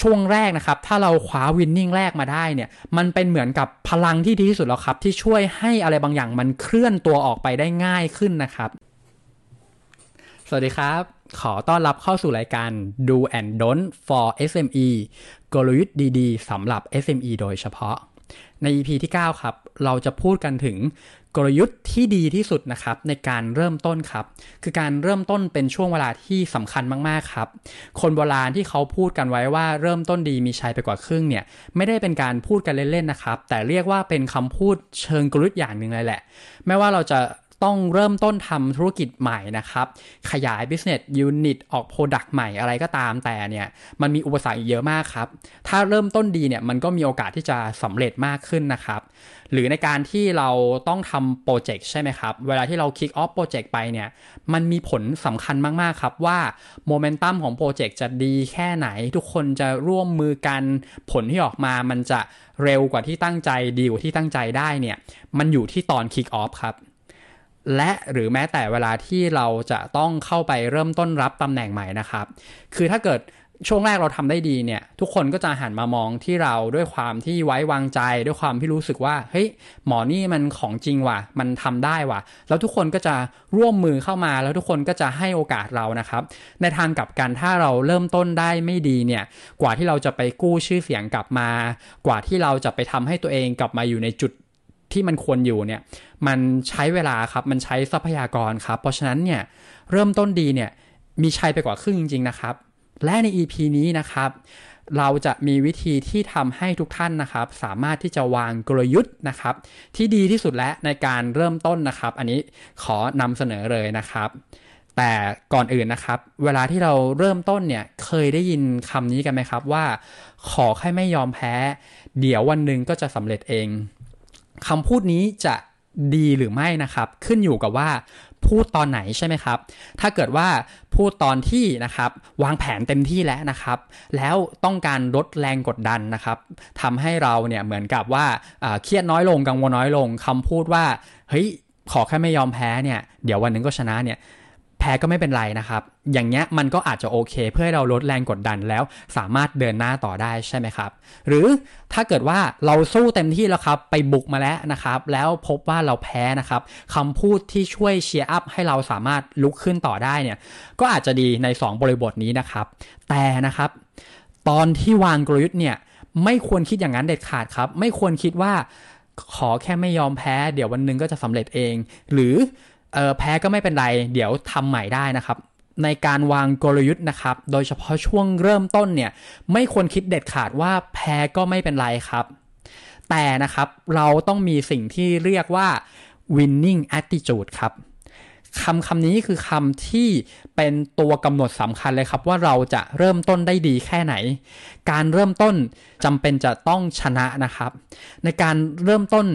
ช่วงแรกนะครับ ถ้าเราคว้าวินนิ่งแรกมาได้เนี่ย มันเป็นเหมือนกับพลังที่ดีที่สุดแล้วครับ ที่ช่วยให้อะไรบางอย่างมันเคลื่อนตัวออกไปได้ง่ายขึ้นนะครับ สวัสดีครับ ขอต้อนรับเข้าสู่รายการ Do and Don't for SME กลยุทธ์ดีๆสำหรับ SME โดยเฉพาะ ใน EP ที่ 9 ครับ เราจะพูดกันถึง กลยุทธ์ที่ดีที่สุดนะครับในการเริ่มต้นครับ คือการเริ่มต้นเป็นช่วงเวลาที่สำคัญมากๆครับ คนโบราณที่เขาพูดกันไว้ว่าเริ่มต้นดีมีชัยไปกว่าครึ่งเนี่ยไม่ได้เป็นการพูดกันเล่นๆนะครับ แต่เรียกว่าเป็นคำพูดเชิงกลยุทธ์อย่างหนึ่งเลยแหละ ไม่ว่าเราจะ ต้องเริ่มต้นทำธุรกิจใหม่นะครับ ขยาย business unit ออก product ใหม่อะไรก็ตามแต่เนี่ย มันมีอุปสรรคเยอะมากครับ ถ้าเริ่มต้นดีเนี่ย มันก็มีโอกาสที่จะสำเร็จมากขึ้นนะครับ หรือในการที่เราต้องทำโปรเจกต์ใช่ไหมครับ เวลาที่เรา kick off โปรเจกต์ไปเนี่ย มันมีผลสำคัญมาก ๆ ครับว่าโมเมนตัมของโปรเจกต์จะดีแค่ไหน ทุกคนจะร่วมมือกัน ผลที่ออกมามันจะเร็วกว่าที่ตั้งใจดีกว่าที่ตั้งใจได้เนี่ย มันอยู่ที่ตอน kick off ครับ และหรือแม้แต่เวลาที่เราจะต้องเข้าไปเริ่มต้นรับตำแหน่งใหม่นะครับ คือถ้าเกิดช่วงแรกเราทำได้ดีเนี่ย ทุกคนก็จะหันมามองที่เราด้วยความที่ไว้วางใจด้วยความที่รู้สึกว่าเฮ้ยหมอนี่มันของจริงว่ะ มันทำได้ว่ะ แล้วทุกคนก็จะร่วมมือเข้ามาแล้วทุกคนก็จะให้โอกาสเรานะครับ ในทางกลับกันถ้าเราเริ่มต้นได้ไม่ดีเนี่ย กว่าที่เราจะไปกู้ชื่อเสียงกลับมา กว่าที่เราจะไปทำให้ตัวเองกลับมาอยู่ในจุดที่มันควรอยู่เนี่ย มันใช้เวลาครับ มันใช้ทรัพยากรครับ เพราะฉะนั้นเนี่ยเริ่มต้นดีเนี่ยมีชัยไปกว่าครึ่งจริง ๆ นะครับ และใน EP นี้นะครับ เราจะมีวิธีที่ทำให้ทุกท่านนะครับ สามารถที่จะวางกลยุทธ์นะครับ ที่ดีที่สุดและในการเริ่มต้นนะครับ อันนี้ขอนำเสนอเลยนะครับ แต่ก่อนอื่นนะครับ เวลาที่เราเริ่มต้นเนี่ยเคยได้ยินคำนี้กันไหมครับว่า ขอแค่ไม่ยอมแพ้ เดี๋ยววันหนึ่งก็จะสำเร็จเองคำพูดนี้จะ ดีหรือไม่นะครับ ขึ้นอยู่กับว่าพูดตอนไหนใช่ไหมครับ ถ้าเกิดว่าพูดตอนที่นะครับวางแผนเต็มที่แล้วนะครับ แล้วต้องการลดแรงกดดันนะครับทำให้เราเนี่ยเหมือนกับว่าเครียดน้อยลงกังวลน้อยลงคำพูดว่าเฮ้ยขอแค่ไม่ยอมแพ้เนี่ยเดี๋ยววันหนึ่งก็ชนะเนี่ย แพ้ก็ไม่เป็นไรนะครับ อย่างเงี้ยมันก็อาจจะโอเค เพื่อให้เราลดแรงกดดันแล้วสามารถเดินหน้าต่อได้ใช่ไหมครับ หรือถ้าเกิดว่าเราสู้เต็มที่แล้วครับ ไปบุกมาแล้วนะครับ แล้วพบว่าเราแพ้นะครับคำพูดที่ช่วยเชียร์อัพให้เราสามารถลุกขึ้นต่อได้เนี่ยก็อาจจะดีใน 2 บริบทนี้นะครับ แต่นะครับ ตอนที่วางกลยุทธ์เนี่ยไม่ควรคิดอย่างนั้นเด็ดขาดครับ ไม่ควรคิดว่าขอแค่ไม่ยอมแพ้ เดี๋ยววันหนึ่งก็จะสำเร็จเอง หรือ แพ้ก็ไม่เป็นไร เดี๋ยวทำใหม่ได้นะครับ ในการวางกลยุทธ์นะครับ โดยเฉพาะช่วงเริ่มต้นเนี่ยไม่ควรคิดเด็ดขาดว่าแพ้ก็ไม่เป็นไรครับ แต่นะครับเราต้องมีสิ่งที่เรียกว่า winning attitude ครับคำคำนี้คือคำที่เป็นตัวกำหนดสำคัญเลยครับ ว่าเราจะเริ่มต้นได้ดีแค่ไหน การเริ่มต้นจำเป็นจะต้องชนะนะครับ ในการเริ่มต้น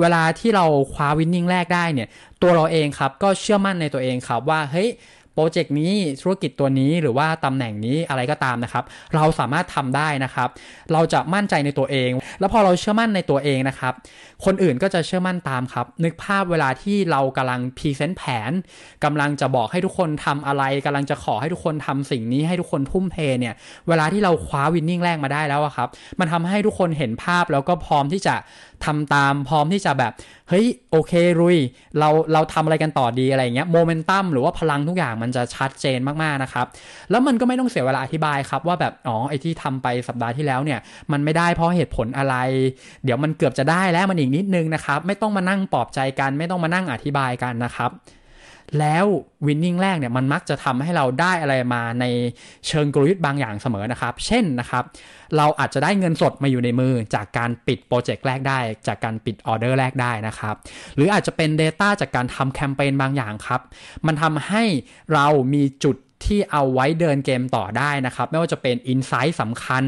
เวลาที่เราคว้าวินนิ่งแรกได้เนี่ย ตัวเราเองครับก็เชื่อมั่นในตัวเองครับว่าเฮ้ยโปรเจกต์นี้ธุรกิจตัวนี้หรือว่าตำแหน่งนี้อะไรก็ตามนะครับ เราสามารถทำได้นะครับ เราจะมั่นใจในตัวเอง แล้วพอเราเชื่อมั่นในตัวเองนะครับ คนอื่นก็จะเชื่อมั่นตามครับ นึกภาพเวลาที่เรากำลัง present แผนกำลังจะบอกให้ทุกคนทำอะไรกำลังจะขอให้ทุกคนทำสิ่งนี้ให้ทุกคนทุ่มเทเนี่ย เวลาที่เราคว้า winning แรกมาได้แล้วครับ มันทำให้ทุกคนเห็นภาพแล้วก็พร้อมที่จะทำตามพร้อมที่จะแบบเฮ้ยโอเคลุยเราเราทำอะไรกันต่อดีอะไรเงี้ยโมเมนตัมหรือว่าพลังทุกอย่างมันจะชัดเจนมากๆนะครับ แล้วมันก็ไม่ต้องเสียเวลาอธิบายครับว่าแบบอ๋อไอที่ทำไปสัปดาห์ที่แล้วเนี่ยมันไม่ได้เพราะเหตุผลอะไร เดี๋ยวมันเกือบจะได้แล้วมันอีกนิดนึงนะครับ ไม่ต้องมานั่งปลอบใจกัน ไม่ต้องมานั่งอธิบายกันนะครับ แล้ววินนิ่งแรกเนี่ยมันมักจะทำให้เราได้อะไรมาในเชิงกลยุทธ์บางอย่างเสมอนะครับ เช่นนะครับ เราอาจจะได้เงินสดมาอยู่ในมือจากการปิดโปรเจกต์แรกได้ จากการปิดออเดอร์แรกได้นะครับ หรืออาจจะเป็น Data จากการทำแคมเปญบางอย่างครับ มันทำให้เรามีจุดที่เอาไว้เดินเกมต่อได้นะครับ ไม่ว่าจะเป็นอินไซต์สำคัญ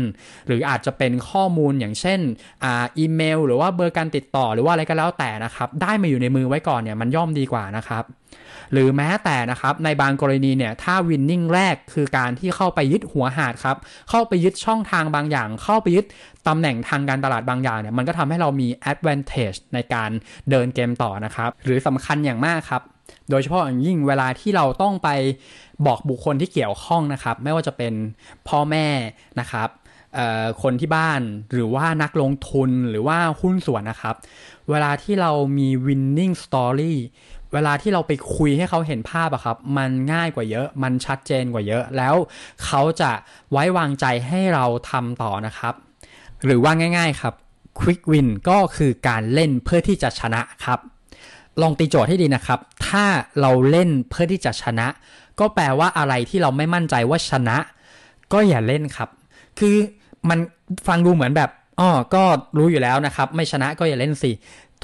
หรืออาจจะเป็นข้อมูลอย่างเช่นอ่าอีเมล หรือว่าเบอร์การติดต่อหรือว่าอะไรก็แล้วแต่นะครับ ได้มาอยู่ในมือไว้ก่อนเนี่ยมันย่อมดีกว่านะครับ หรือแม้แต่นะครับในบางกรณีเนี่ยถ้าวินนิ่งแรกคือการที่เข้าไปยึดหัวหาดครับเข้าไปยึดช่องทางบางอย่าง เข้าไปยึดตำแหน่งทางการตลาดบางอย่างเนี่ยมันก็ทำให้เรามี advantage ในการเดินเกมต่อนะครับหรือสำคัญอย่างมากครับโดยเฉพาะอย่างยิ่งเวลาที่เราต้องไปบอกบุคคลที่เกี่ยวข้องนะครับ ไม่ว่าจะเป็นพ่อแม่นะครับคนที่บ้านหรือว่านักลงทุนหรือว่าหุ้นส่วนนะครับ เวลาที่เรามี winning story เวลาที่เราไปคุยให้เขาเห็นภาพอะครับ มันง่ายกว่าเยอะ มันชัดเจนกว่าเยอะ แล้วเขาจะไว้วางใจให้เราทำต่อนะครับ หรือว่าง่าย ๆครับ quick win ก็คือการเล่นเพื่อที่จะชนะครับ ลองตีโจทย์ให้ดีนะครับ ถ้าเราเล่นเพื่อที่จะชนะ ก็แปลว่าอะไรที่เราไม่มั่นใจว่าชนะ ก็อย่าเล่นครับ คือมันฟังดูเหมือนแบบอ๋อก็รู้อยู่แล้วนะครับ ไม่ชนะก็อย่าเล่นสิ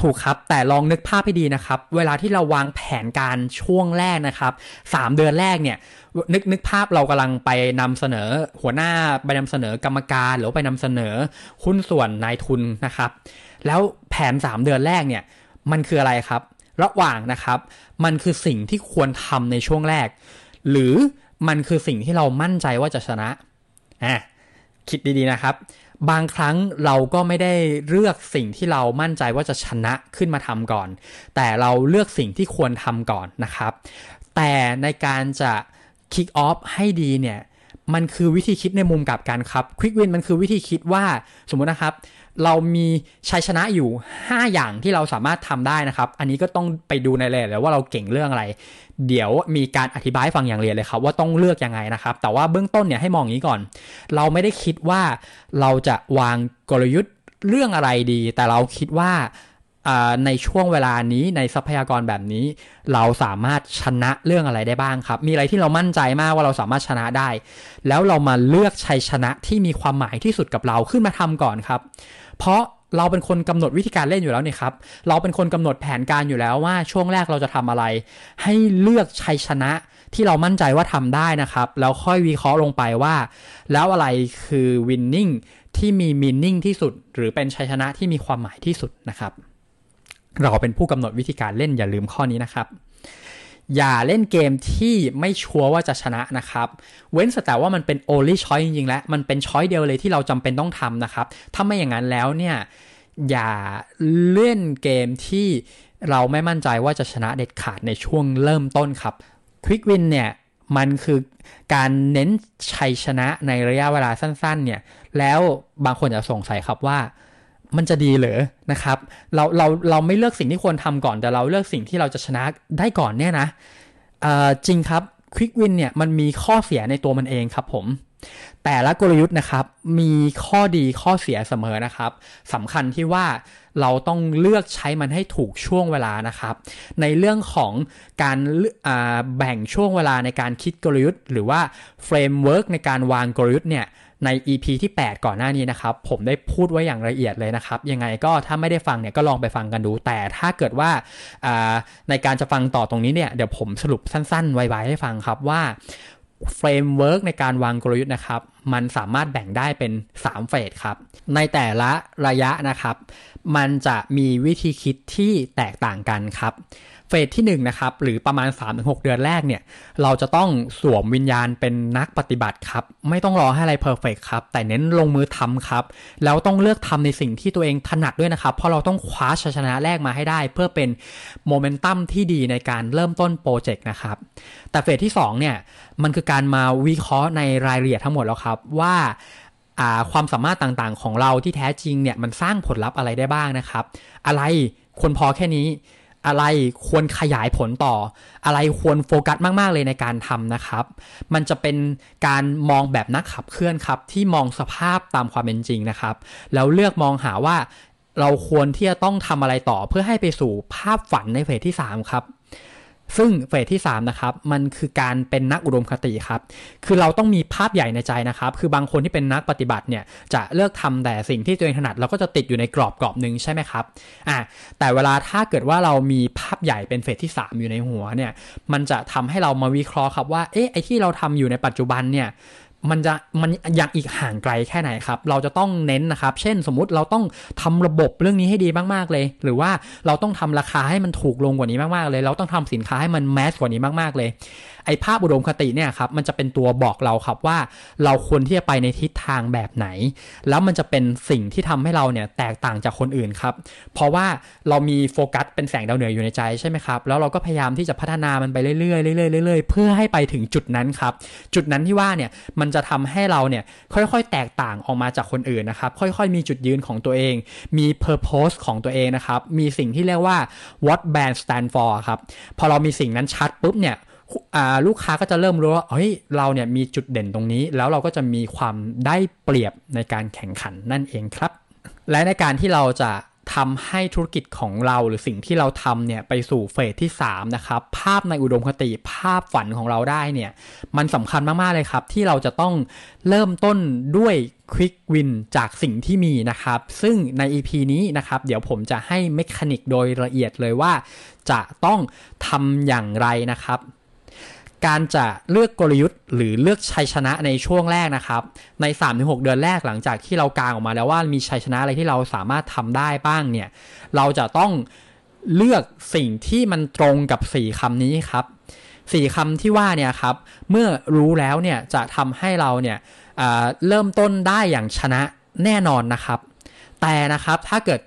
ถูกครับ แต่ลองนึกภาพให้ดีนะครับ เวลาที่เราวางแผนการช่วงแรกนะครับสามเดือนแรกเนี่ย นึกนึกภาพเรากำลังไปนำเสนอหัวหน้าไปนำเสนอกรรมการ หรือไปนำเสนอหุ้นส่วนนายทุนนะครับ แล้วแผน 3 เดือนแรกเนี่ยมันคืออะไรครับ ระหว่างนะครับ มันคือสิ่งที่ควรทำในช่วงแรก หรือมันคือสิ่งที่เรามั่นใจว่าจะชนะอะคิดดีๆนะครับ บางครั้งเราก็ไม่ได้เลือกสิ่งที่เรามั่นใจว่าจะชนะขึ้นมาทำก่อน แต่เราเลือกสิ่งที่ควรทำก่อนนะครับ แต่ในการจะคิกออฟให้ดีเนี่ยมันคือวิธีคิดในมุมกลับกันครับควิกวินมันคือวิธีคิดว่าสมมุตินะครับ เรามีชัยชนะอยู่ 5 อย่างที่เราสามารถทำได้นะครับ อันนี้ก็ต้องไปดูในรายละเอียดว่าเราเก่งเรื่องอะไร เดี๋ยวมีการอธิบายฟังอย่างเรียนเลยครับ ว่าต้องเลือกยังไงนะครับ แต่ว่าเบื้องต้นเนี่ยให้มองอย่างนี้ก่อน เราไม่ได้คิดว่าเราจะวางกลยุทธ์เรื่องอะไรดี แต่เราคิดว่าในช่วงเวลานี้ในทรัพยากรแบบนี้ เราสามารถชนะเรื่องอะไรได้บ้างครับ มีอะไรที่เรามั่นใจมากว่าเราสามารถชนะได้ แล้วเรามาเลือกชัยชนะที่มีความหมายที่สุดกับเราขึ้นมาทำก่อนครับ เพราะ เราเป็นคนกำหนดวิธีการเล่นอยู่แล้วนี่ครับ เราเป็นคนกำหนดแผนการอยู่แล้วว่าช่วงแรกเราจะทำอะไร ให้เลือกชัยชนะที่เรามั่นใจว่าทำได้นะครับ แล้วค่อยวิเคราะห์ลงไปว่า แล้วอะไรคือ winning ที่มี meaning ที่สุด หรือเป็นชัยชนะที่มีความหมายที่สุดนะครับ เราเป็นผู้กำหนดวิธีการเล่นอย่าลืมข้อนี้นะครับอย่าเล่นเกมที่ไม่ชัวร์ว่าจะชนะนะครับ เว้นแต่ว่ามันเป็น only choice จริงๆ แล้วมันเป็นช้อยเดียวเลยที่เราจำเป็นต้องทำนะครับ ถ้าไม่อย่างนั้นแล้วเนี่ย อย่าเล่นเกมที่เราไม่มั่นใจว่าจะชนะเด็ดขาดในช่วงเริ่มต้นครับ Quick Win เนี่ยมันคือการเน้นชัยชนะในระยะเวลาสั้นๆเนี่ยแล้วบางคนจะสงสัยครับว่ามันจะดีเหรอนะครับ เราเราเราไม่เลือกสิ่งที่ควรทำก่อน แต่เราเลือกสิ่งที่เราจะชนะได้ก่อนเนี่ยนะจริงครับควิกวินเนี่ยมันมีข้อเสียในตัวมันเองครับผม แต่ละกลยุทธ์นะครับมีข้อดีข้อเสียเสมอนะครับสำคัญที่ว่าเราต้องเลือกใช้มันให้ถูกช่วงเวลานะครับ ในเรื่องของการแบ่งช่วงเวลาในการคิดกลยุทธ์ หรือว่า framework ในการวางกลยุทธ์เนี่ยใน EP ที่ 8 ก่อนหน้านี้นะครับ ผมได้พูดไว้อย่างละเอียดเลยนะครับ ยังไงก็ถ้าไม่ได้ฟังเนี่ยก็ลองไปฟังกันดู แต่ถ้าเกิดว่าในการจะฟังต่อตรงนี้เนี่ยเดี๋ยวผมสรุปสั้นๆ ไวๆให้ฟังครับว่า framework ในการวางกลยุทธ์นะครับ มันสามารถแบ่งได้เป็น 3 phase ครับ ในแต่ละระยะนะครับ มันจะมีวิธีคิดที่แตกต่างกันครับ phase ที่1นนะครับหรือประมาณ 3-6 เดือนแรกเนี่ยเราจะต้องสวมวิญญาณเป็นนักปฏิบัติครับ ไม่ต้องรอให้อะไร perfect ครับ แต่เน้นลงมือทำครับ แล้วต้องเลือกทำในสิ่งที่ตัวเองถนัดด้วยนะครับ เพราะเราต้องคว้าชัยชนะแรกมาให้ได้ เพื่อเป็นโมเมนตัมที่ดีในการเริ่มต้นโปรเจกต์นะครับ แต่ phase ที่2เนี่ยมันคือการมาวิเคราะห์ในรายละเอียดทั้งหมดแล้วครับว่าความสามารถต่างๆ ของเราที่แท้จริงเนี่ยมันสร้างผลลัพธ์อะไรได้บ้างนะครับ อะไรควรพอแค่นี้ อะไรควรขยายผลต่อ อะไรควรโฟกัสมาก ๆ เลยในการทำนะครับ มันจะเป็นการมองแบบนักขับเคลื่อนครับ ที่มองสภาพตามความเป็นจริงนะครับ แล้วเลือกมองหาว่าเราควรที่จะต้องทำอะไรต่อเพื่อให้ไปสู่ภาพฝันในเฟสที่ 3 ครับ ซึ่งเฟสที่3นะครับมันคือการเป็นนักอุดมคติครับคือเราต้องมีภาพใหญ่ในใจนะครับ คือบางคนที่เป็นนักปฏิบัติเนี่ยจะเลือกทำแต่สิ่งที่ตัวเองถนัดเราก็จะติดอยู่ในกรอบกรอบหนึ่งใช่ไหมครับอ่าแต่เวลาถ้าเกิดว่าเรามีภาพใหญ่เป็นเฟสที่ 3 อยู่ในหัวเนี่ยมันจะทำให้เรามาวิเคราะห์ครับว่าเอ๊ะไอที่เราทำอยู่ในปัจจุบันเนี่ย มันจะมันยังอีกห่างไกลแค่ไหนครับ เราจะต้องเน้นนะครับ เช่นสมมุติเราต้องทำระบบเรื่องนี้ให้ดีมากๆเลย หรือว่าเราต้องทำราคาให้มันถูกลงกว่านี้มากๆเลย เราต้องทำสินค้าให้มันแมสกว่านี้มากๆเลย ไอ้ภาพอุดมคติเนี่ยครับมันจะเป็นตัวบอกเราครับว่าเราควรที่จะไปในทิศทางแบบไหน แล้วมันจะเป็นสิ่งที่ทำให้เราเนี่ยแตกต่างจากคนอื่นครับ เพราะว่าเรามีโฟกัสเป็นแสงดาวเหนืออยู่ในใจใช่ไหมครับ แล้วเราก็พยายามที่จะพัฒนามันไปเรื่อยๆเรื่อยๆเรื่อยๆเพื่อให้ไปถึงจุดนั้นครับ จุดนั้นที่ว่าเนี่ยมันจะทำให้เราเนี่ยค่อยๆ แตกต่างออกมาจากคนอื่นนะครับ ค่อยๆ มีจุดยืนของตัวเอง มี purpose ของตัวเองนะครับ มีสิ่งที่เรียกว่า what brand stand for ครับ พอเรามีสิ่งนั้นชัดปุ๊บเนี่ย ลูกค้าก็จะเริ่มรู้ว่าเฮ้ยเราเนี่ยมีจุดเด่นตรงนี้ แล้วเราก็จะมีความได้เปรียบในการแข่งขันนั่นเองครับ และในการที่เราจะทำให้ธุรกิจของเราหรือสิ่งที่เราทำเนี่ยไปสู่เฟสที่ 3 นะครับ ภาพในอุดมคติภาพฝันของเราได้เนี่ย มันสำคัญมาก ๆ เลยครับ ที่เราจะต้องเริ่มต้นด้วยควิกวินจากสิ่งที่มีนะครับ ซึ่งใน EP นี้นะครับ เดี๋ยวผมจะให้เมคานิกโดยละเอียดเลยว่า จะต้องทำอย่างไรนะครับ การจะเลือกกลยุทธ์ หรือเลือกชัยชนะในช่วงแรกนะครับ ใน 3-6 เดือนแรกหลังจากที่เรากางออกมาแล้วว่ามีชัยชนะอะไรที่เราสามารถทำได้บ้างเนี่ย เราจะต้องเลือกสิ่งที่มันตรงกับ 4คำนี้ครับสี่คำที่ว่าเนี่ยครับเมื่อรู้แล้วเนี่ยจะทำให้เราเนี่ยเริ่มต้นได้อย่างชนะแน่นอนนะครับ แต่นะครับถ้าเกิด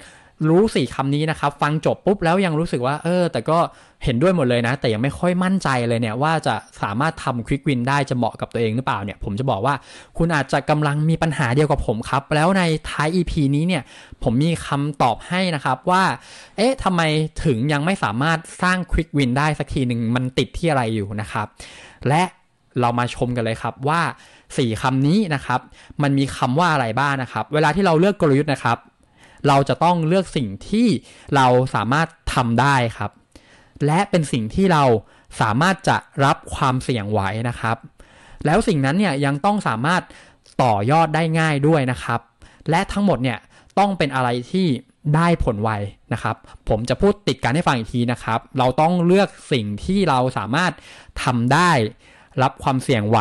รู้สี่คำนี้นะครับ ฟังจบปุ๊บแล้วยังรู้สึกว่า เออ แต่ก็เห็นด้วยหมดเลยนะ แต่ยังไม่ค่อยมั่นใจเลยเนี่ย ว่าจะสามารถทำควิกวินได้จะเหมาะกับตัวเองหรือเปล่าเนี่ย ผมจะบอกว่าคุณอาจจะกำลังมีปัญหาเดียวกับผมครับ แล้วในท้าย EP นี้เนี่ย ผมมีคำตอบให้นะครับว่า เอ๊ะทำไมถึงยังไม่สามารถสร้างควิกวินได้สักทีหนึ่งมันติดที่อะไรอยู่นะครับ และเรามาชมกันเลยครับว่า 4คำนี้นะครับ มันมีคำว่าอะไรบ้างนะครับ เวลาที่เราเลือกกลยุทธ์นะครับ เราจะต้องเลือกสิ่งที่เราสามารถทำได้ครับ และเป็นสิ่งที่เราสามารถจะรับความเสี่ยงไหวนะครับ แล้วสิ่งนั้นเนี่ยยังต้องสามารถต่อยอดได้ง่ายด้วยนะครับ และทั้งหมดเนี่ยต้องเป็นอะไรที่ได้ผลไวนะครับ ผมจะพูดติดกันให้ฟังอีกทีนะครับ เราต้องเลือกสิ่งที่เราสามารถทำได้ รับความเสี่ยงไหว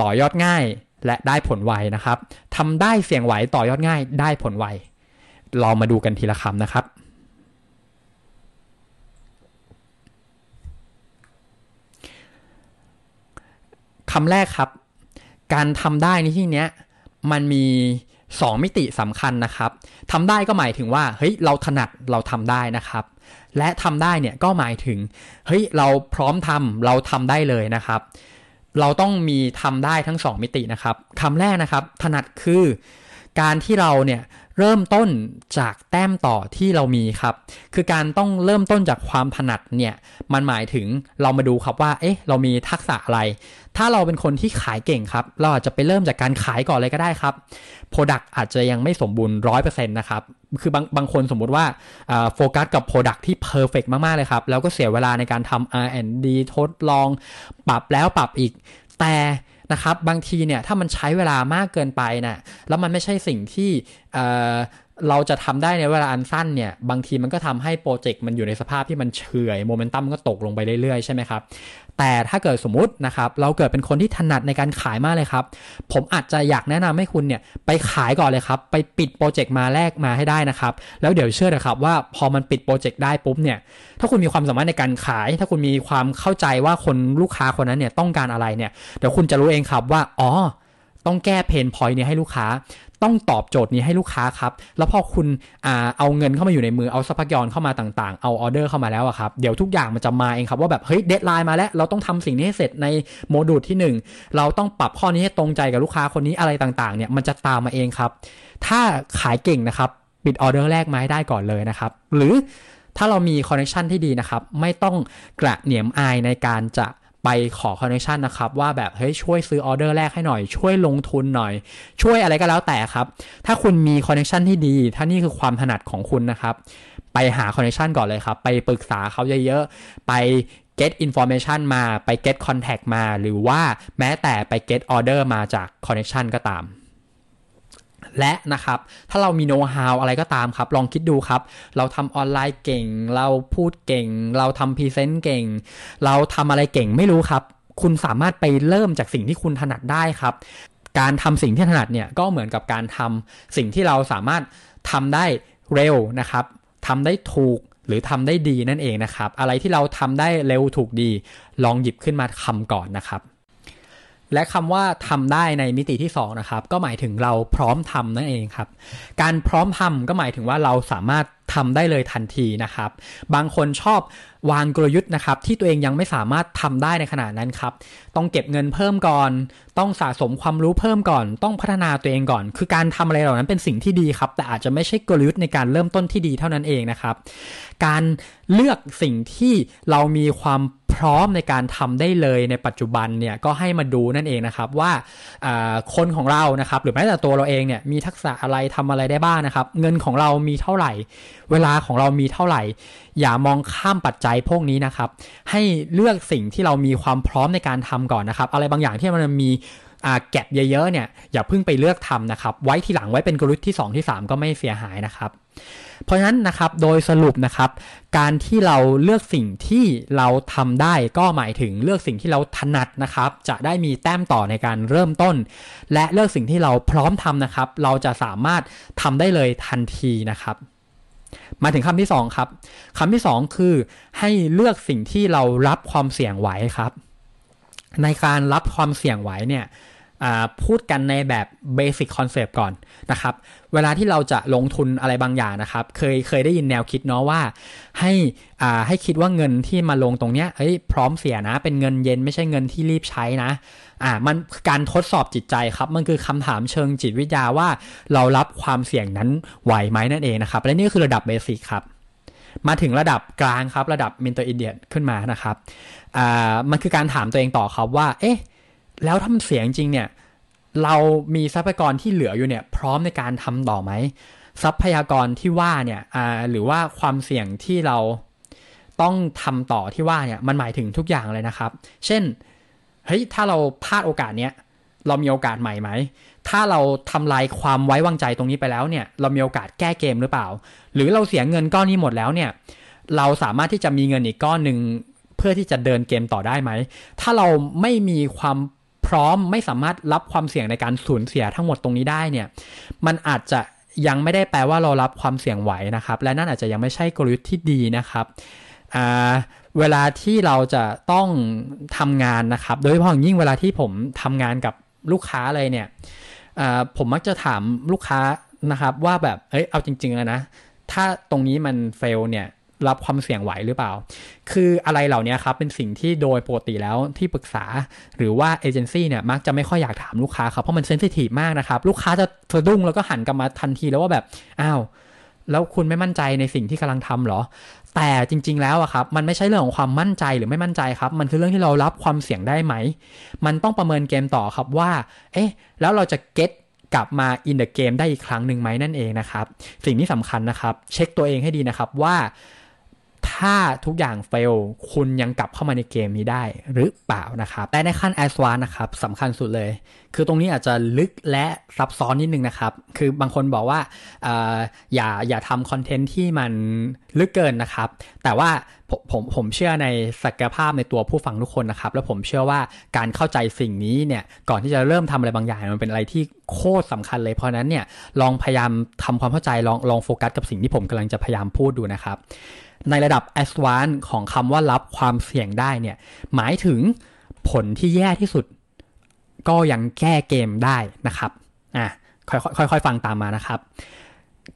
ต่อยอดง่ายและได้ผลไวนะครับทำได้เสี่ยงไหวต่อยอดง่ายได้ผลไว ลองมาดูกันทีละคำนะครับ คำแรกครับ การทำได้ในที่นี้มันมี 2 มิติสำคัญนะครับทำได้ก็หมายถึงว่าเฮ้ยเราถนัดเราทำได้นะครับ และทำได้เนี่ยก็หมายถึงเฮ้ยเราพร้อมทำเราทำได้เลยนะครับ เราต้องมีทำได้ทั้ง 2 มิตินะครับคำแรกนะครับ ถนัดคือการที่เราเนี่ย เริ่มต้นจากแต้มต่อที่เรามีครับ คือการต้องเริ่มต้นจากความถนัดเนี่ยมันหมายถึงเรามาดูครับว่า เอ๊ะ เรามีทักษะอะไร ถ้าเราเป็นคนที่ขายเก่งครับ เราอาจจะไปเริ่มจากการขายก่อนเลยก็ได้ครับ Product อาจจะยังไม่สมบูรณ์ร้อยเปอร์เซ็นต์นะครับ คือบางบางคนสมมุติว่าโฟกัสกับ Product ที่ Perfect มาก ๆ เลยครับ แล้วก็เสียเวลาในการทำ R&D ทดลอง ปรับแล้วปรับอีก แต่ นะครับบางทีเนี่ยถ้ามันใช้เวลามากเกินไปนะ่ะแล้วมันไม่ใช่สิ่งที่ เราจะทำได้ในเวลาอันสั้นเนี่ย บางทีมันก็ทำให้โปรเจกต์มันอยู่ในสภาพที่มันเฉยโมเมนตัมก็ตกลงไปเรื่อยๆ ใช่ไหมครับ แต่ถ้าเกิดสมมุตินะครับ เราเกิดเป็นคนที่ถนัดในการขายมากเลยครับ ผมอาจจะอยากแนะนำให้คุณเนี่ย ไปขายก่อนเลยครับ ไปปิดโปรเจกต์มาแรกมาให้ได้นะครับ แล้วเดี๋ยวเชื่อนะครับว่าพอมันปิดโปรเจกต์ได้ปุ๊บเนี่ย ถ้าคุณมีความสามารถในการขาย ถ้าคุณมีความเข้าใจว่าคนลูกค้าคนนั้นเนี่ยต้องการอะไรเนี่ย เดี๋ยวคุณจะรู้เองครับว่า อ๋อต้องแก้ pain point นี้ให้ลูกค้า ต้องตอบโจทย์นี้ให้ลูกค้าครับ แล้วพอคุณอาเอาเงินเข้ามาอยู่ในมือเอาทรัพยากรเข้ามาต่างๆ เอาออเดอร์เข้ามาแล้วครับ เดี๋ยวทุกอย่างมันจะมาเองครับว่าแบบเฮ้ย deadline มาแล้ว เราต้องทำสิ่งนี้ให้เสร็จในโมดูลที่ 1 เราต้องปรับข้อนี้ให้ตรงใจกับลูกค้าคนนี้อะไรต่างๆเนี่ยมันจะตามมาเองครับ ถ้าขายเก่งนะครับปิดออเดอร์แรกมาให้ได้ก่อนเลยนะครับ หรือถ้าเรามี connection ที่ดีนะครับ ไม่ต้องกระเหนียมอายในการจะ ไปขอ connection นะครับ ว่าแบบเฮ้ยช่วยซื้อออเดอร์แรกให้หน่อย ช่วยลงทุนหน่อย ช่วยอะไรก็แล้วแต่ครับ ถ้าคุณมี connection ที่ดี ถ้านี่คือความถนัดของคุณนะครับ ไปหา connection ก่อนเลยครับ ไปปรึกษาเขาเยอะๆ ไป get information มาไป get contact มา หรือว่าแม้แต่ไป get order มาจาก connection ก็ตาม และนะครับ ถ้าเรามีโน้ตฮาวอะไรก็ตามครับ ลองคิดดูครับ เราทำออนไลน์เก่ง เราพูดเก่ง เราทำ present เก่ง เราทำอะไรเก่งไม่รู้ครับ คุณสามารถไปเริ่มจากสิ่งที่คุณถนัดได้ครับ การทำสิ่งที่ถนัดเนี่ยก็เหมือนกับการทำสิ่งที่เราสามารถทำได้เร็วนะครับทำได้ถูกหรือทำได้ดีนั่นเองนะครับ อะไรที่เราทำได้เร็วถูกดี ลองหยิบขึ้นมาทำก่อนนะครับ และคำว่าทำได้ในมิติที่2นะครับก็หมายถึงเราพร้อมทำนั่นเองครับ การพร้อมทำก็หมายถึงว่าเราสามารถทำได้เลยทันทีนะครับ บางคนชอบวางกลยุทธ์นะครับ ที่ตัวเองยังไม่สามารถทำได้ในขณะนั้นครับ ต้องเก็บเงินเพิ่มก่อน ต้องสะสมความรู้เพิ่มก่อน ต้องพัฒนาตัวเองก่อน คือการทำอะไรเหล่านั้นเป็นสิ่งที่ดีครับ แต่อาจจะไม่ใช่กลยุทธ์ในการเริ่มต้นที่ดีเท่านั้นเองนะครับ การเลือกสิ่งที่เรามีความ พร้อมในการทำได้เลยในปัจจุบันเนี่ยก็ให้มาดูนั่นเองนะครับว่าคนของเรานะครับหรือแม้แต่ตัวเราเองเนี่ยมีทักษะอะไรทำอะไรได้บ้างนะครับ เงินของเรามีเท่าไหร่ เวลาของเรามีเท่าไหร่ อย่ามองข้ามปัจจัยพวกนี้นะครับ ให้เลือกสิ่งที่เรามีความพร้อมในการทำก่อนนะครับ อะไรบางอย่างที่มันมีแก็บเยอะๆเนี่ยอย่าเพิ่งไปเลือกทำนะครับ ไว้ทีหลังไว้เป็นกลยุทธ์ที่ 2 ที่ 3 ก็ไม่เสียหายนะครับ เพราะฉะนั้นนะครับโดยสรุปนะครับ การที่เราเลือกสิ่งที่เราทำได้ก็หมายถึงเลือกสิ่งที่เราถนัดนะครับ จะได้มีแต้มต่อในการเริ่มต้น และเลือกสิ่งที่เราพร้อมทำนะครับ เราจะสามารถทำได้เลยทันทีนะครับมาถึงคำที่2ครับคำที่ 2 คือให้เลือกสิ่งที่เรารับความเสี่ยงไหวครับ ในการรับความเสี่ยงไหวเนี่ย พูดกันในแบบ basic concept ก่อนนะครับ เวลาที่เราจะลงทุนอะไรบางอย่างนะครับ เคยเคยได้ยินแนวคิดเนาะว่า ให้อ่าให้คิดว่าเงินที่มาลงตรงเนี้ยเอ้ยพร้อมเสียนะ เป็นเงินเย็นไม่ใช่เงินที่รีบใช้นะอ่ามันการทดสอบจิตใจครับ มันคือคำถามเชิงจิตวิทยาว่าเรารับความเสี่ยงนั้นไหวไหมนั่นเองนะครับ และนี่คือระดับ basic ครับมาถึงระดับกลางครับ ระดับ intermediate ขึ้นมานะครับ อ่า มันคือการถามตัวเองต่อครับว่า เอ๊ะ แล้วถ้าเสี่ยงจริงเนี่ยเรามีทรัพยากรที่เหลืออยู่เนี่ยพร้อมในการทำต่อไหมทรัพยากรที่ว่าเนี่ยอ่าหรือว่าความเสี่ยงที่เราต้องทำต่อที่ว่าเนี่ยมันหมายถึงทุกอย่างเลยนะครับ เช่นเฮ้ยถ้าเราพลาดโอกาสเนี้ยเรามีโอกาสใหม่ไหม ถ้าเราทำลายความไว้วางใจตรงนี้ไปแล้วเนี่ย เรามีโอกาสแก้เกมหรือเปล่า หรือเราเสียเงินก้อนนี้หมดแล้วเนี่ย เราสามารถที่จะมีเงินอีกก้อนหนึ่งเพื่อที่จะเดินเกมต่อได้ไหม ถ้าเราไม่มีความ พร้อมไม่สามารถรับความเสี่ยงในการสูญเสียทั้งหมดตรงนี้ได้เนี่ยมันอาจจะยังไม่ได้แปลว่าเรารับความเสี่ยงไหวนะครับ และนั่นอาจจะยังไม่ใช่กลยุทธ์ที่ดีนะครับเวลาที่เราจะต้องทำงานนะครับ โดยเฉพาะอย่างยิ่งเวลาที่ผมทำงานกับลูกค้าอะไรเนี่ยผมมักจะถามลูกค้านะครับว่าแบบเอ้ยเอาจริงๆนะถ้าตรงนี้มันเฟลเนี่ย รับความเสี่ยงไหวหรือเปล่า คืออะไรเหล่านี้ครับเป็นสิ่งที่โดยปกติแล้วที่ปรึกษา หรือว่าเอเจนซี่เนี่ยมักจะไม่ค่อยอยากถามลูกค้าครับเพราะมันเซนซิทีฟมากนะครับ ลูกค้าจะสะดุ้งแล้วก็หันกลับมาทันทีแล้วว่าแบบอ้าวแล้วคุณไม่มั่นใจในสิ่งที่กำลังทำหรอ แต่จริง ๆ แล้วอะครับ มันไม่ใช่เรื่องของความมั่นใจหรือไม่มั่นใจครับ มันคือเรื่องที่เรารับความเสี่ยงได้ไหม มันต้องประเมินเกมต่อครับว่า เอ๊ะ แล้วเราจะเก็ตกลับมาอินเดอะเกมได้อีกครั้งหนึ่งไหมนั่นเองนะครับ สิ่งที่สำคัญนะครับ เช็คตัวเองให้ดีนะครับว่า ถ้าทุกอย่างเฟล คุณยังกลับเข้ามาในเกมนี้ได้หรือเปล่านะครับแต่ในขั้นแอสวานนะครับสำคัญสุดเลย คือตรงนี้อาจจะลึกและซับซ้อนนิดนึงนะครับ คือบางคนบอกว่าออย่าอย่าทำคอนเทนต์ที่มันลึกเกินนะครับ แต่ว่าผมผมเชื่อในศักยภาพในตัวผู้ฟังทุกคนนะครับ แล้วผมเชื่อว่าการเข้าใจสิ่งนี้เนี่ยก่อนที่จะเริ่มทำอะไรบางอย่างมันเป็นอะไรที่โคตรสาคัญเลยเพราะนั้นเนี่ยลองพยายามทำความเข้าใจลองลองโฟกัสกับสิ่งที่ผมกำลังจะพยายามพูดดูนะครับ ในระดับ a d v a n c e ของคำว่ารับความเสี่ยงได้เนี่ย หมายถึงผลที่แย่ที่สุด ก็ยังแก้เกมได้นะครับอะค่อยๆค่อยๆฟังตามมานะครับ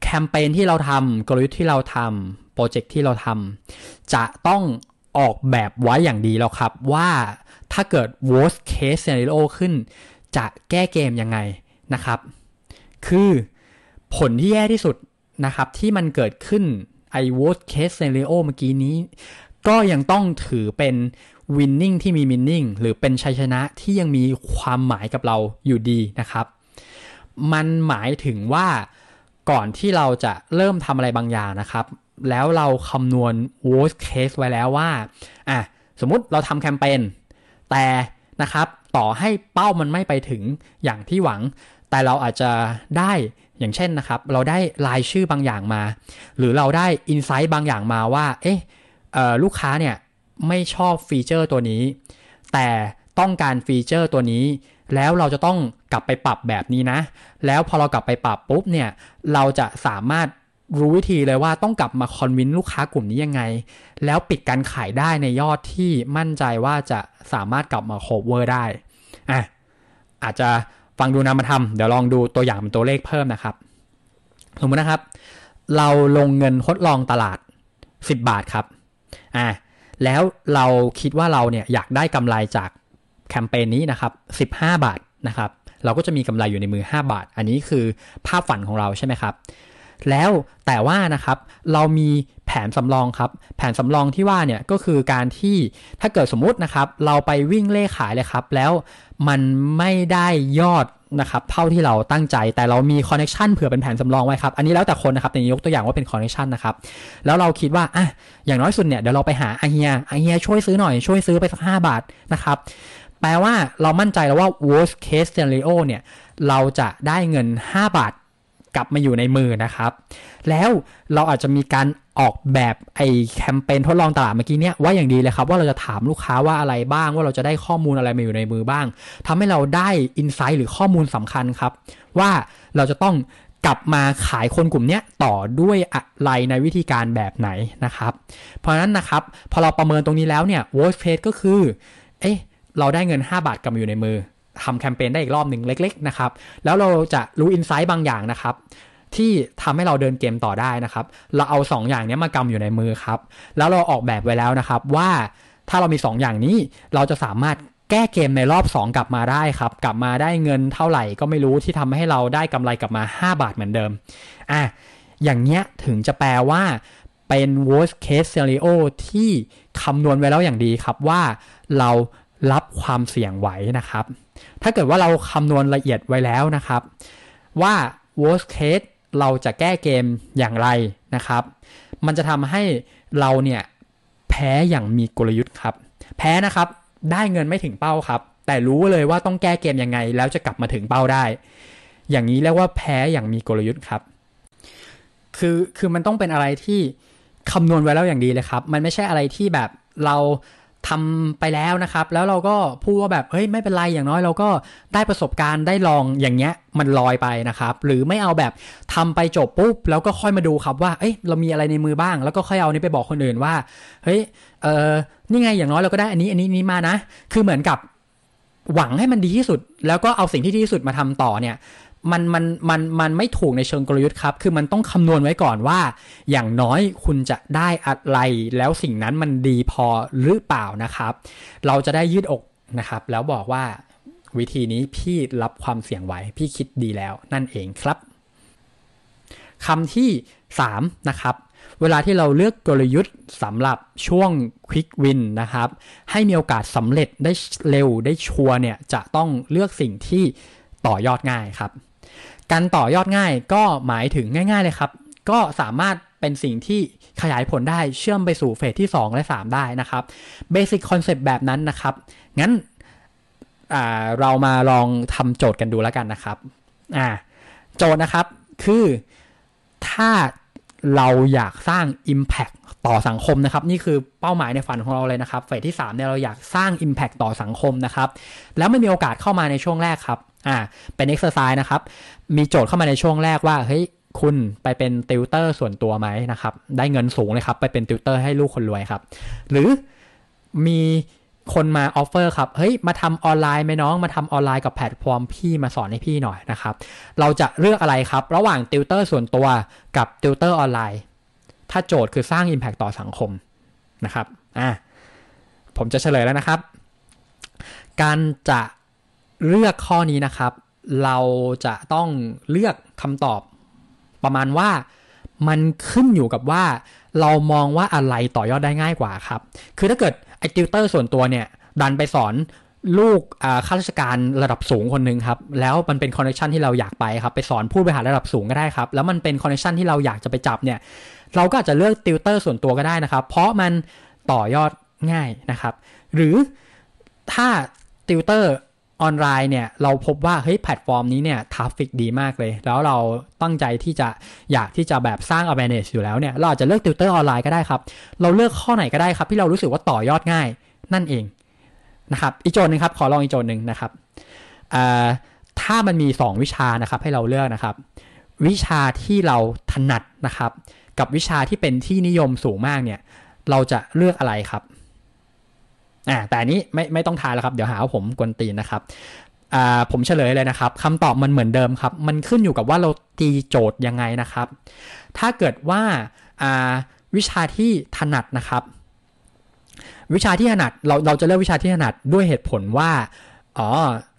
แคมเปญที่เราทำกลยุทธ์ที่เราทำโปรเจกต์ที่เราทำจะต้องออกแบบไว้อย่างดีแล้วครับ ว่าถ้าเกิด worst case scenario ขึ้น จะแก้เกมยังไงนะครับ คือผลที่แย่ที่สุดนะครับที่มันเกิดขึ้น ไอ worst case scenario เมื่อกี้นี้ ก็ยังต้องถือเป็นวินนิ่งที่มีมินนิ่งหรือเป็นชัยชนะที่ยังมีความหมายกับเราอยู่ดีนะครับ มันหมายถึงว่าก่อนที่เราจะเริ่มทำอะไรบางอย่างนะครับ แล้วเราคำนวณ worst case ไว้แล้วว่าอะสมมุติเราทำแคมเปญแต่นะครับ ต่อให้เป้ามันไม่ไปถึงอย่างที่หวัง แต่เราอาจจะได้อย่างเช่นนะครับ เราได้รายชื่อบางอย่างมา หรือเราได้ insight บางอย่างมาว่า เอ๊ะลูกค้าเนี่ยไม่ชอบฟีเจอร์ตัวนี้ แต่ต้องการฟีเจอร์ตัวนี้ แล้วเราจะต้องกลับไปปรับแบบนี้นะ แล้วพอเรากลับไปปรับปุ๊บเนี่ยเราจะสามารถรู้วิธีเลยว่าต้องกลับมา convince ลูกค้ากลุ่มนี้ยังไง แล้วปิดการขายได้ในยอดที่มั่นใจว่าจะสามารถกลับมา cover ได้อะอาจจะ ฟังดูนามธรรมเดี๋ยวลองดูตัวอย่างเป็นตัวเลขเพิ่มนะครับ สมมตินะครับ เราลงเงินทดลองตลาด 10 บาทครับอ่าแล้วเราคิดว่าเราเนี่ยอยากได้กำไรจากแคมเปญนี้นะครับ 15 บาทนะครับ เราก็จะมีกำไรอยู่ในมือ 5 บาท อันนี้คือภาพฝันของเราใช่ไหมครับ แล้วแต่ว่านะครับเรามีแผนสำรองครับ แผนสำรองที่ว่าเนี่ยก็คือการที่ถ้าเกิดสมมุตินะครับ เราไปวิ่งเร่ขายเลยครับ แล้วมันไม่ได้ยอดนะครับเท่าที่เราตั้งใจแต่เรามี connection เผื่อเป็นแผนสำรองไว้ครับ อันนี้แล้วแต่คนนะครับแต่ยกตัวอย่างว่าเป็น connection นะครับ แล้วเราคิดว่าอะอย่างน้อยสุดเนี่ยเดี๋ยวเราไปหาอาเฮียอาเฮียช่วยซื้อหน่อยช่วยซื้อไปสักห้าบาทนะครับแปลว่าเรามั่นใจแล้วว่า worst case scenario เนี่ยเราจะได้เงิน 5 บาท กลับมาอยู่ในมือนะครับ แล้วเราอาจจะมีการออกแบบไอแคมเปญทดลองตลาดเมื่อกี้เนี่ยว่าอย่างดีเลยครับ ว่าเราจะถามลูกค้าว่าอะไรบ้าง ว่าเราจะได้ข้อมูลอะไรมาอยู่ในมือบ้างทำให้เราได้อินไซต์หรือข้อมูลสำคัญครับ ว่าเราจะต้องกลับมาขายคนกลุ่มนี้ต่อด้วยอะไรในวิธีการแบบไหนนะครับ เพราะฉะนั้นนะครับ พอเราประเมินตรงนี้แล้วเนี่ย worst case ก็คือ เอ๊ะเราได้เงิน 5 บาทกลับมาอยู่ในมือ ทำแคมเปญได้อีกรอบหนึ่งเล็ก ๆ นะครับ แล้วเราจะรู้อินไซต์บางอย่างนะครับ ที่ทำให้เราเดินเกมต่อได้นะครับ เราเอา 2 อย่างนี้มากำอยู่ในมือครับ แล้วเราออกแบบไว้แล้วนะครับ ว่าถ้าเรามี 2 อย่างนี้เราจะสามารถแก้เกมในรอบ 2 กลับมาได้ครับ กลับมาได้เงินเท่าไหร่ก็ไม่รู้ที่ทำให้เราได้กำไรกลับมา 5 บาทเหมือนเดิมอะอย่างเงี้ยถึงจะแปลว่าเป็น worst case scenario ที่คำนวณไว้แล้วอย่างดีครับว่าเรา รับความเสี่ยงไหวนะครับ ถ้าเกิดว่าเราคำนวณละเอียดไว้แล้วนะครับ ว่า worst case เราจะแก้เกมอย่างไรนะครับ มันจะทำให้เราเนี่ยแพ้อย่างมีกลยุทธ์ครับ แพ้นะครับได้เงินไม่ถึงเป้าครับ แต่รู้เลยว่าต้องแก้เกมยังไง แล้วจะกลับมาถึงเป้าได้ อย่างนี้เรียกว่าแพ้อย่างมีกลยุทธ์ครับ คือคือมันต้องเป็นอะไรที่คำนวณไว้แล้วอย่างดีเลยครับ มันไม่ใช่อะไรที่แบบเรา ทำไปแล้วนะครับ แล้วเราก็พูดว่าแบบเฮ้ยไม่เป็นไรอย่างน้อยเราก็ได้ประสบการณ์ได้ลองอย่างเงี้ยมันลอยไปนะครับ หรือไม่เอาแบบทำไปจบปุ๊บแล้วก็ค่อยมาดูครับว่าเอ้ยเรามีอะไรในมือบ้าง แล้วก็ค่อยเอานี้ไปบอกคนอื่นว่าเฮ้ยเออนี่ไงอย่างน้อยเราก็ได้อันนี้อันนี้นี้มานะ คือเหมือนกับหวังให้มันดีที่สุด แล้วก็เอาสิ่งที่ดีที่สุดมาทำต่อเนี่ย มันมันมันมันไม่ถูกในเชิงกลยุทธ์ครับ คือมันต้องคำนวณไว้ก่อนว่า อย่างน้อยคุณจะได้อะไรแล้วสิ่งนั้นมันดีพอหรือเปล่านะครับ เราจะได้ยืดอกนะครับ แล้วบอกว่าวิธีนี้พี่รับความเสี่ยงไหวพี่คิดดีแล้วนั่นเองครับคำที่ 3 นะครับ เวลาที่เราเลือกกลยุทธ์สำหรับช่วง Quick Win นะครับ ให้มีโอกาสสำเร็จได้เร็วได้ชัวร์เนี่ย จะต้องเลือกสิ่งที่ต่อยอดง่ายครับ การต่อยอดง่ายก็หมายถึงง่าย ๆเลยครับ ก็สามารถเป็นสิ่งที่ขยายผลได้เชื่อมไปสู่เฟสที่ 2 และ 3 ได้นะครับเบสิกคอนเซปต์แบบนั้นนะครับ งั้นเรามาลองทำโจทย์กันดูแล้วกันนะครับโจทย์นะครับคือถ้าเราอยากสร้าง Impact ต่อสังคมนะครับ นี่คือเป้าหมายในฝันของเราเลยนะครับ เฟสที่3เนี่ยเราอยากสร้าง Impact ต่อสังคมนะครับ แล้วมันมีโอกาสเข้ามาในช่วงแรกครับอ่าเป็นเอ็กซ์ไซส์นะครับ มีโจทย์เข้ามาในช่วงแรกว่าเฮ้ยคุณไปเป็นติวเตอร์ส่วนตัวไหมนะครับ ได้เงินสูงเลยครับ ไปเป็นติวเตอร์ให้ลูกคนรวยครับ หรือมีคนมา offer ครับเฮ้ยมาทำออนไลน์ไหมน้องมาทำออนไลน์กับแพลตฟอร์มพี่มาสอนให้พี่หน่อยนะครับ เราจะเลือกอะไรครับ ระหว่างติวเตอร์ส่วนตัวกับติวเตอร์ออนไลน์ ถ้าโจทย์คือสร้าง Impact ต่อสังคมนะครับอ่าผมจะเฉลยแล้วนะครับ การจะเลือกข้อนี้นะครับ เราจะต้องเลือกคำตอบประมาณว่ามันขึ้นอยู่กับว่าเรามองว่าอะไรต่อยอดได้ง่ายกว่าครับ คือถ้าเกิดไอติวเตอร์ส่วนตัวเนี่ย ดันไปสอนลูกข้าราชการระดับสูงคนหนึ่งครับ แล้วมันเป็น connection ที่เราอยากไปครับ ไปสอนผู้บริหารระดับสูงก็ได้ครับ แล้วมันเป็น connection ที่เราอยากจะไปจับเนี่ย เราก็อาจจะเลือกติวเตอร์ส่วนตัวก็ได้นะครับ เพราะมันต่อยอดง่ายนะครับ หรือถ้าติวเตอร์ ออนไลน์เนี่ยเราพบว่าเฮ้ยแพลตฟอร์มนี้เนี่ย traffic ดีมากเลย แล้วเราตั้งใจที่จะอยากที่จะแบบสร้าง awareness อยู่แล้วเนี่ยเราอาจจะเลือกติวเตอร์ออนไลน์ก็ได้ครับ เราเลือกข้อไหนก็ได้ครับ ที่เรารู้สึกว่าต่อยอดง่ายนั่นเองนะครับอีกโจทย์นึงครับขอลองอีกโจทย์หนึ่งนะครับถ้ามันมี 2 วิชานะครับให้เราเลือกนะครับ วิชาที่เราถนัดนะครับ กับวิชาที่เป็นที่นิยมสูงมากเนี่ยเราจะเลือกอะไรครับ อ่าแต่อันนี้ไม่ไม่ต้องทายแล้วครับ เดี๋ยวหาว่าผมกวนตีนนะครับอ่าผมเฉลยเลยนะครับคำตอบมันเหมือนเดิมครับ มันขึ้นอยู่กับว่าเราตีโจทย์ยังไงนะครับ ถ้าเกิดว่าอ่าวิชาที่ถนัดนะครับ วิชาที่ถนัดเราเราจะเลือกวิชาที่ถนัดด้วยเหตุผลว่าอ๋อ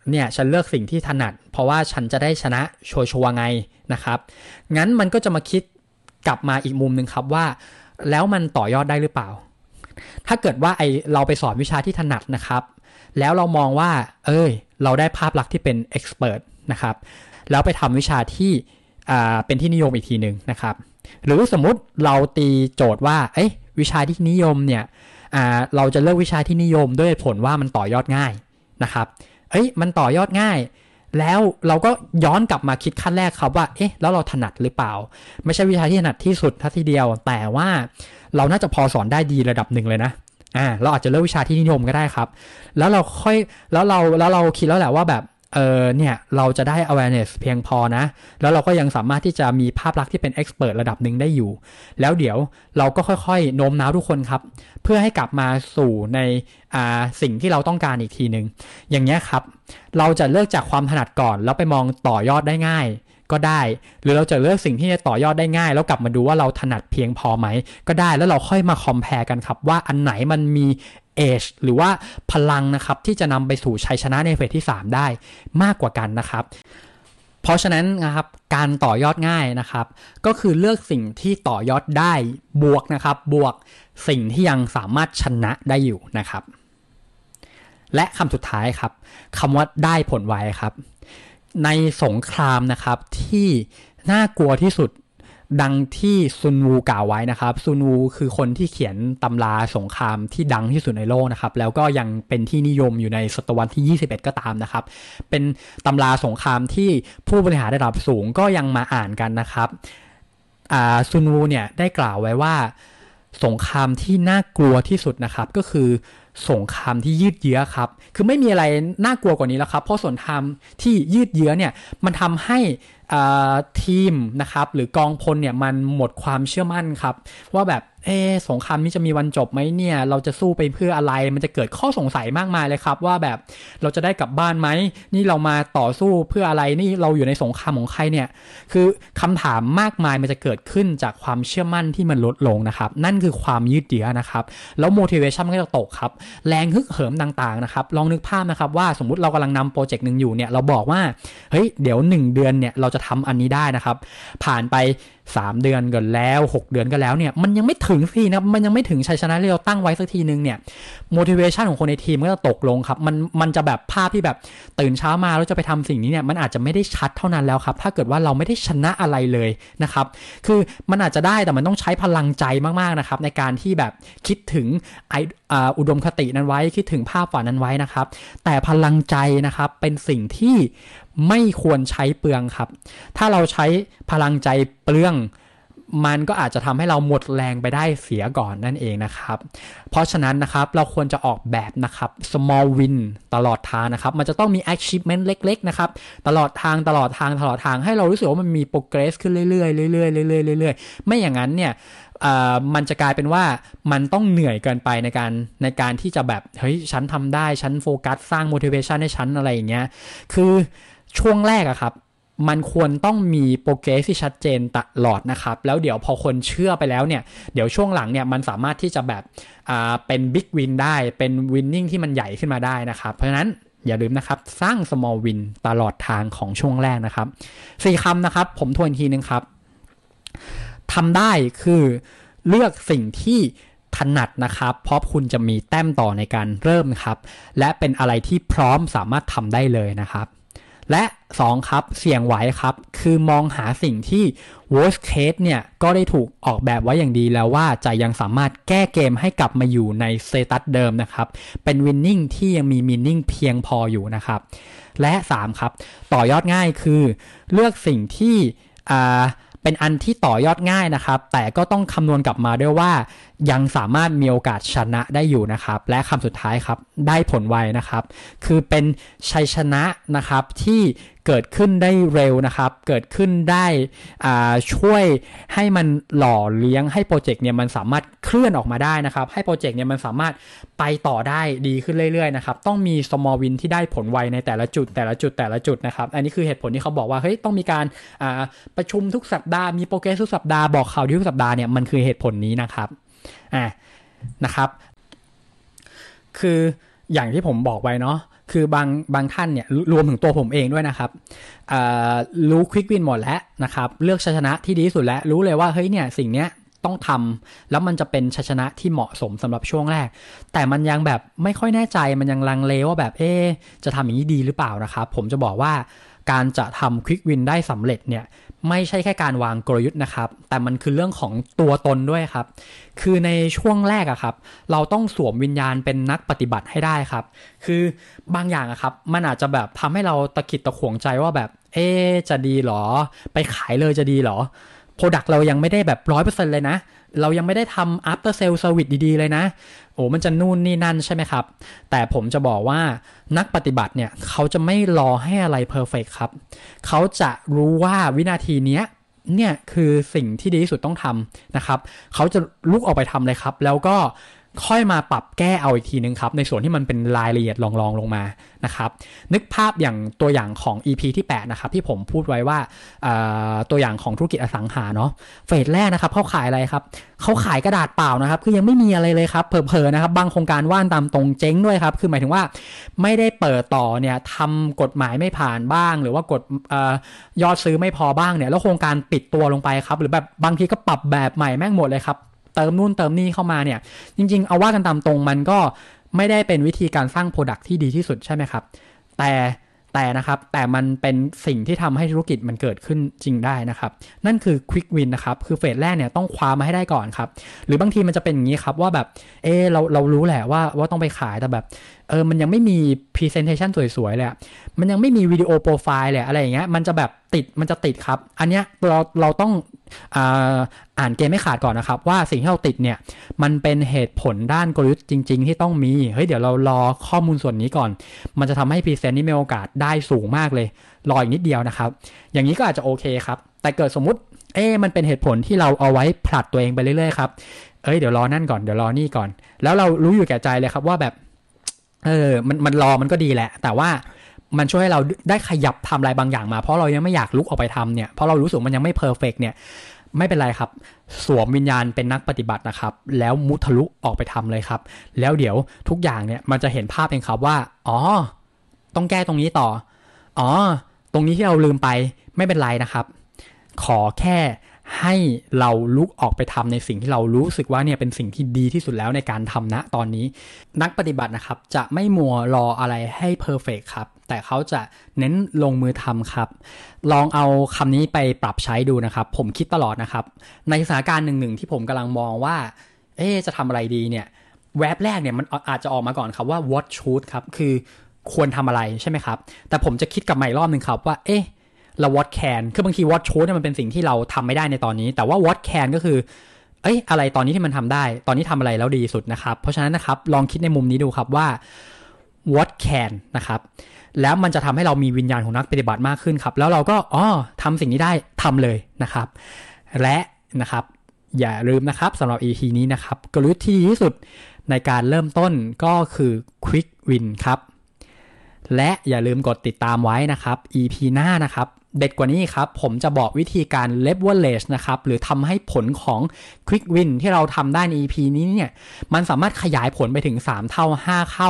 เนี่ยฉันเลือกสิ่งที่ถนัด เพราะว่าฉันจะได้ชนะชัวร์ไงนะครับ งั้นมันก็จะมาคิดกลับมาอีกมุมหนึ่งครับว่า แล้วมันต่อยอดได้หรือเปล่า ถ้าเกิดว่าไอเราไปสอนวิชาที่ถนัดนะครับ แล้วเรามองว่า เอ้ย เราได้ภาพลักษณ์ที่เป็นเอ็กซ์เพรสนะครับ แล้วไปทำวิชาที่เป็นที่นิยมอีกทีหนึ่งนะครับ หรือสมมติเราตีโจทย์ว่า เอ้ยวิชาที่นิยมเนี่ยเราจะเลือกวิชาที่นิยมด้วยผลว่ามันต่อยอดง่ายนะครับ เอ้ย มันต่อยอดง่าย แล้วเราก็ย้อนกลับมาคิดขั้นแรกครับว่า เอ๊ะ แล้วเราถนัดหรือเปล่า ไม่ใช่วิชาที่ถนัดที่สุดทัทีเดียว แต่ว่า เราน่าจะพอสอนได้ดีระดับหนึ่งเลยนะอ่าเราอาจจะเลือกวิชาที่นิยมก็ได้ครับ แล้วเราค่อยแล้วเราแล้วเราคิดแล้วแหละว่าแบบเออเนี่ยเราจะได้ awareness เพียงพอนะ แล้วเราก็ยังสามารถที่จะมีภาพลักษณ์ที่เป็น expert ระดับหนึ่งได้อยู่ แล้วเดี๋ยวเราก็ค่อยๆ โน้มน้าวทุกคนครับ เพื่อให้กลับมาสู่ในอ่าสิ่งที่เราต้องการอีกทีหนึ่งอย่างเงี้ยครับ เราจะเลือกจากความถนัดก่อน แล้วไปมองต่อยอดได้ง่าย ก็ได้ หรือเราจะเลือกสิ่งที่จะต่อยอดได้ง่าย แล้วกลับมาดูว่าเราถนัดเพียงพอไหม ก็ได้แล้วเราค่อยมาคอมเพลกันครับ ว่าอันไหนมันมีเอชหรือว่าพลังนะครับ ที่จะนำไปสู่ชัยชนะในเฟสที่ 3 ได้มากกว่ากันนะครับ เพราะฉะนั้นนะครับการต่อยอดง่ายนะครับ ก็คือเลือกสิ่งที่ต่อยอดได้บวกนะครับ บวกสิ่งที่ยังสามารถชนะได้อยู่นะครับ และคำสุดท้ายครับคำว่าได้ผลไวครับ ในสงครามนะครับที่น่ากลัวที่สุดดังที่ซุนวูกล่าวไว้นะครับซุนวูคือคนที่เขียนตำราสงครามที่ดังที่สุดในโลกนะครับ แล้วก็ยังเป็นที่นิยมอยู่ในศตวรรษที่ 21 ก็ตามนะครับ เป็นตำราสงครามที่ผู้บริหารระดับสูงก็ยังมาอ่านกันนะครับซุนวูเนี่ยได้กล่าวไว้ว่า สงครามที่น่ากลัวที่สุดนะครับ ก็คือสงครามที่ยืดเยื้อครับ คือไม่มีอะไรน่ากลัวกว่านี้แล้วครับ เพราะสงครามที่ยืดเยื้อเนี่ยมันทำให้ทีมนะครับหรือกองพลเนี่ยมันหมดความเชื่อมั่นครับ ว่าแบบ เอสงครามนี้จะมีวันจบไหมเนี่ย เราจะสู้ไปเพื่ออะไร มันจะเกิดข้อสงสัยมากมายเลยครับ ว่าแบบเราจะได้กลับบ้านไหม นี่เรามาต่อสู้เพื่ออะไร นี่เราอยู่ในสงครามของใครเนี่ย คือคำถามมากมายมันจะเกิดขึ้นจากความเชื่อมั่นที่มันลดลงนะครับ นั่นคือความยืดเยื้อนะครับ แล้ว motivation มันก็จะตกครับ แรงฮึกเหิมต่างๆนะครับ ลองนึกภาพนะครับว่าสมมุติเรากำลังนำโปรเจกต์หนึ่งอยู่เนี่ย เราบอกว่า เฮ้ย เดี๋ยว 1 เดือนเนี่ย เราจะทำอันนี้ได้นะครับ ผ่านไป 3 เดือนก็แล้ว 6 เดือนก็แล้วเนี่ยมันยังไม่ถึงสินะมันยังไม่ถึงชัยชนะที่เราตั้งไว้สักทีนึงเนี่ย motivation ของคนในทีมก็จะตกลงครับ มันมันจะแบบภาพที่แบบตื่นเช้ามาแล้วจะไปทำสิ่งนี้เนี่ยมันอาจจะไม่ได้ชัดเท่านั้นแล้วครับ ถ้าเกิดว่าเราไม่ได้ชนะอะไรเลยนะครับ คือมันอาจจะได้แต่มันต้องใช้พลังใจมากๆนะครับในการที่แบบคิดถึงไออุดมคตินั้นไว้คิดถึงภาพฝันนั้นไว้นะครับ แต่พลังใจนะครับเป็นสิ่งที่ไม่ควรใช้เปลืองครับ ถ้าเราใช้พลังใจเปลือง มันก็อาจจะทำให้เราหมดแรงไปได้เสียก่อนนั่นเองนะครับ เพราะฉะนั้นนะครับเราควรจะออกแบบนะครับ small win ตลอดทางนะครับ มันจะต้องมี achievement เล็ก ๆ นะครับ ตลอดทางตลอดทางตลอดทางให้เรารู้สึกว่ามันมี progress ขึ้นเรื่อยๆเรื่อยๆเรื่อยๆเรื่อยๆไม่อย่างนั้นเนี่ยมันจะกลายเป็นว่ามันต้องเหนื่อยเกินไปในการในการที่จะแบบ เฮ้ย ฉันทำได้ ฉันโฟกัส สร้าง motivation ให้ฉันอะไรอย่างเงี้ย คือ ช่วงแรกอะครับ มันควรต้องมีโปรเกรสที่ชัดเจนตลอดนะครับ แล้วเดี๋ยวพอคนเชื่อไปแล้วเนี่ย เดี๋ยวช่วงหลังเนี่ยมันสามารถที่จะแบบอ่าเป็นบิ๊กวินได้เป็นวินนิ่งที่มันใหญ่ขึ้นมาได้นะครับ เพราะฉะนั้นอย่าลืมนะครับสร้าง small win ตลอดทางของช่วงแรกนะครับสี่คำนะครับ ผมทวนทีนึงครับทำได้คือเลือกสิ่งที่ถนัดนะครับ เพราะคุณจะมีแต้มต่อในการเริ่มครับ และเป็นอะไรที่พร้อมสามารถทำได้เลยนะครับ และ 2 ครับ เสี่ยงไหวครับ คือมองหาสิ่งที่ worst case เนี่ย ก็ได้ถูกออกแบบไว้อย่างดีแล้วว่าจะยังสามารถแก้เกมให้กลับมาอยู่ในสเซตัสเดิมนะครับ เป็น winning ที่ยังมี meaning เพียงพออยู่นะครับ และ 3 ครับ ต่อยอดง่ายคือ เลือกสิ่งที่อ่าเป็นอันที่ต่อยอดง่ายนะครับ แต่ก็ต้องคำนวณกลับมาด้วยว่า ยังสามารถมีโอกาสชนะได้อยู่นะครับ และคำสุดท้ายครับได้ผลไวนะครับ คือเป็นชัยชนะนะครับที่เกิดขึ้นได้เร็วนะครับ เกิดขึ้นได้ช่วยให้มันหล่อเลี้ยงให้โปรเจกต์เนี่ยมันสามารถเคลื่อนออกมาได้นะครับ ให้โปรเจกต์เนี่ยมันสามารถไปต่อได้ดีขึ้นเรื่อยๆนะครับต้องมี small win ที่ได้ผลไวในแต่ละจุดแต่ละจุดแต่ละจุดนะครับ อันนี้คือเหตุผลที่เขาบอกว่าเฮ้ยต้องมีการประชุมทุกสัปดาห์มีโปรเกรสทุกสัปดาห์บอกข่าวทุกสัปดาห์เนี่ยมันคือเหตุผลนี้นะครับ อ่านะครับ คืออย่างที่ผมบอกไว้เนาะคือบางบางท่านเนี่ยรวมถึงตัวผมเองด้วยนะครับรู้ควิกวินหมดแล้วนะครับเลือกชัยชนะที่ดีที่สุดแล้วรู้เลยว่าเฮ้ยเนี่ยสิ่งเนี้ยต้องทำแล้วมันจะเป็นชัยชนะที่เหมาะสมสำหรับช่วงแรก แต่มันยังแบบไม่ค่อยแน่ใจมันยังลังเลว่าแบบเอ๊จะทำอย่างนี้ดีหรือเปล่านะครับ ผมจะบอกว่า การจะทำควิกวินได้สำเร็จเนี่ยไม่ใช่แค่การวางกลยุทธ์นะครับ แต่มันคือเรื่องของตัวตนด้วยครับ คือในช่วงแรกอะครับ เราต้องสวมวิญญาณเป็นนักปฏิบัติให้ได้ครับ คือบางอย่างอะครับ มันอาจจะแบบทำให้เราตะขิดตะขวงใจว่าแบบ เอ๊จะดีหรอ ไปขายเลยจะดีหรอ product เรายังไม่ได้แบบร้อยเปอร์เซ็นต์เลยนะ เรายังไม่ได้ทำ after sale service ดี ๆ เลยนะ โอ้มันจะนู่นนี่นั่นใช่ไหมครับ แต่ผมจะบอกว่านักปฏิบัติเนี่ยเขาจะไม่รอให้อะไร perfect ครับ เขาจะรู้ว่าวินาทีนี้เนี่ยคือสิ่งที่ดีที่สุดต้องทำนะครับ เขาจะลุกออกไปทำเลยครับ แล้วก็ ค่อยมาปรับแก้เอาอีกทีนึงครับ ในส่วนที่มันเป็นรายละเอียดลองๆลงมานะครับนึกภาพอย่างตัวอย่างของ EP ที่8นะครับที่ผมพูดไว้ว่าตัวอย่างของธุรกิจอสังหาเนาะเฟสแรกนะครับเขาขายอะไรครับเขาขายกระดาษเปล่านะครับคือยังไม่มีอะไรเลยครับเผลอๆนะครับบางโครงการว่านตามตรงเจ๊งด้วยครับคือหมายถึงว่าไม่ได้เปิดต่อเนี่ยทำกฎหมายไม่ผ่านบ้าง หรือว่ากฎยอดซื้อไม่พอบ้างเนี่ยแล้วโครงการปิดตัวลงไปครับหรือแบบบางทีก็ปรับแบบใหม่แม่งหมดเลยครับ เติมนู่นเติมนี่เข้ามาเนี่ย จริง ๆ เอาว่ากันตามตรงมันก็ไม่ได้เป็นวิธีการสร้างโปรดักที่ดีที่สุดใช่ไหมครับ แต่แต่นะครับแต่มันเป็นสิ่งที่ทำให้ธุรกิจมันเกิดขึ้นจริงได้นะครับ นั่นคือควิกวินนะครับ คือเฟสแรกเนี่ยต้องคว้ามาให้ได้ก่อนครับ หรือบางทีมันจะเป็นอย่างนี้ครับว่าแบบเออเราเรารู้แหละว่าว่าต้องไปขายแต่แบบเออมันยังไม่มี presentation สวยๆเลยมันยังไม่มี video profile เลยอะไรอย่างเงี้ยมันจะแบบติดมันจะติดครับ อันเนี้ยเราเราต้อง อ่านเกมให้ขาดก่อนนะครับ ว่าสิ่งที่เราติดเนี่ย มันเป็นเหตุผลด้านกลยุทธ์จริง ๆ ที่ต้องมี เฮ้ยเดี๋ยวเรารอข้อมูลส่วนนี้ก่อน มันจะทำให้ present นี่มีโอกาสได้สูงมากเลย รออีกนิดเดียวนะครับ อย่างนี้ก็อาจจะโอเคครับ แต่เกิดสมมุติเอ๊มันเป็นเหตุผลที่เราเอาไว้ผลัดตัวเองไปเรื่อยๆครับเอ้ยเดี๋ยวรอนั่นก่อนเดี๋ยวรอนี่ก่อน แล้วเรารู้อยู่แก่ใจเลยครับว่าแบบเออมันมันรอมันก็ดีแหละ แต่ว่า มันช่วยให้เราได้ขยับทำอะไรบางอย่างมา เพราะเรายังไม่อยากลุกออกไปทำเนี่ยเพราะเรารู้สึกมันยังไม่เพอร์เฟกเนี่ยไม่เป็นไรครับ สวมวิญญาณเป็นนักปฏิบัตินะครับ แล้วมุทะลุออกไปทำเลยครับ แล้วเดี๋ยวทุกอย่างเนี่ยมันจะเห็นภาพเองครับว่า อ๋อ ต้องแก้ตรงนี้ต่อ อ๋อ ตรงนี้ที่เราลืมไปไม่เป็นไรนะครับ ขอแค่ให้เราลุกออกไปทำในสิ่งที่เรารู้สึกว่าเนี่ยเป็นสิ่งที่ดีที่สุดแล้วในการทำนะตอนนี้ นักปฏิบัตินะครับ จะไม่มัวรออะไรให้เพอร์เฟกครับ แต่เขาจะเน้นลงมือทำครับ ลองเอาคำนี้ไปปรับใช้ดูนะครับ ผมคิดตลอดนะครับ ในสถานการณ์หนึ่งๆที่ผมกำลังมองว่า เอ๊จะทำอะไรดีเนี่ยแวบแรกเนี่ยมันอาจจะออกมาก่อนครับว่า what should ครับ คือควรทำอะไรใช่ไหมครับ แต่ผมจะคิดกับใหม่รอบหนึ่งครับว่า เอ๊ะเรา what can คือบางที what should เนี่ยมันเป็นสิ่งที่เราทำไม่ได้ในตอนนี้ แต่ว่า what can ก็คือเอ้ยอะไรตอนนี้ที่มันทำได้ ตอนนี้ทำอะไรแล้วดีสุดนะครับ เพราะฉะนั้นนะครับ ลองคิดในมุมนี้ดูครับว่า what can นะครับแล้วมันจะทำให้เรามีวิญญาณของนักปฏิบัติมากขึ้นครับ แล้วเราก็อ๋อทำสิ่งนี้ได้ทำเลยนะครับ และนะครับ อย่าลืมนะครับสำหรับ EP นี้นะครับ กลยุทธ์ที่ดีที่สุดในการเริ่มต้นก็คือ quick win ครับ และอย่าลืมกดติดตามไว้นะครับ EP หน้านะครับ เด็ดกว่านี้ครับ ผมจะบอกวิธีการ leverage นะครับ หรือทำให้ผลของ quick win ที่เราทำได้ใน EP นี้เนี่ย มันสามารถขยายผลไปถึง 3 เท่า 5เข้า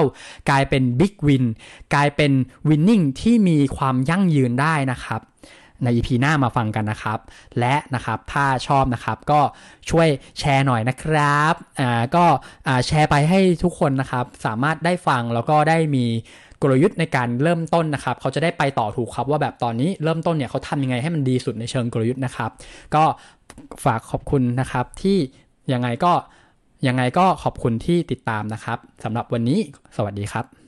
กลายเป็น big win กลายเป็น winning ที่มีความยั่งยืนได้นะครับใน EP หน้ามาฟังกันนะครับ และนะครับถ้าชอบนะครับก็ช่วยแชร์หน่อยนะครับอ่าก็อ่าแชร์ไปให้ทุกคนนะครับ สามารถได้ฟังแล้วก็ได้มี กลยุทธ์ในการเริ่มต้นนะครับเขาจะได้ไปต่อถูกครับว่าแบบตอนนี้เริ่มต้นเนี่ยเขาทำยังไงให้มันดีสุดในเชิงกลยุทธ์นะครับ ก็ฝากขอบคุณนะครับที่ยังไงก็ยังไงก็ขอบคุณที่ติดตามนะครับสำหรับวันนี้สวัสดีครับ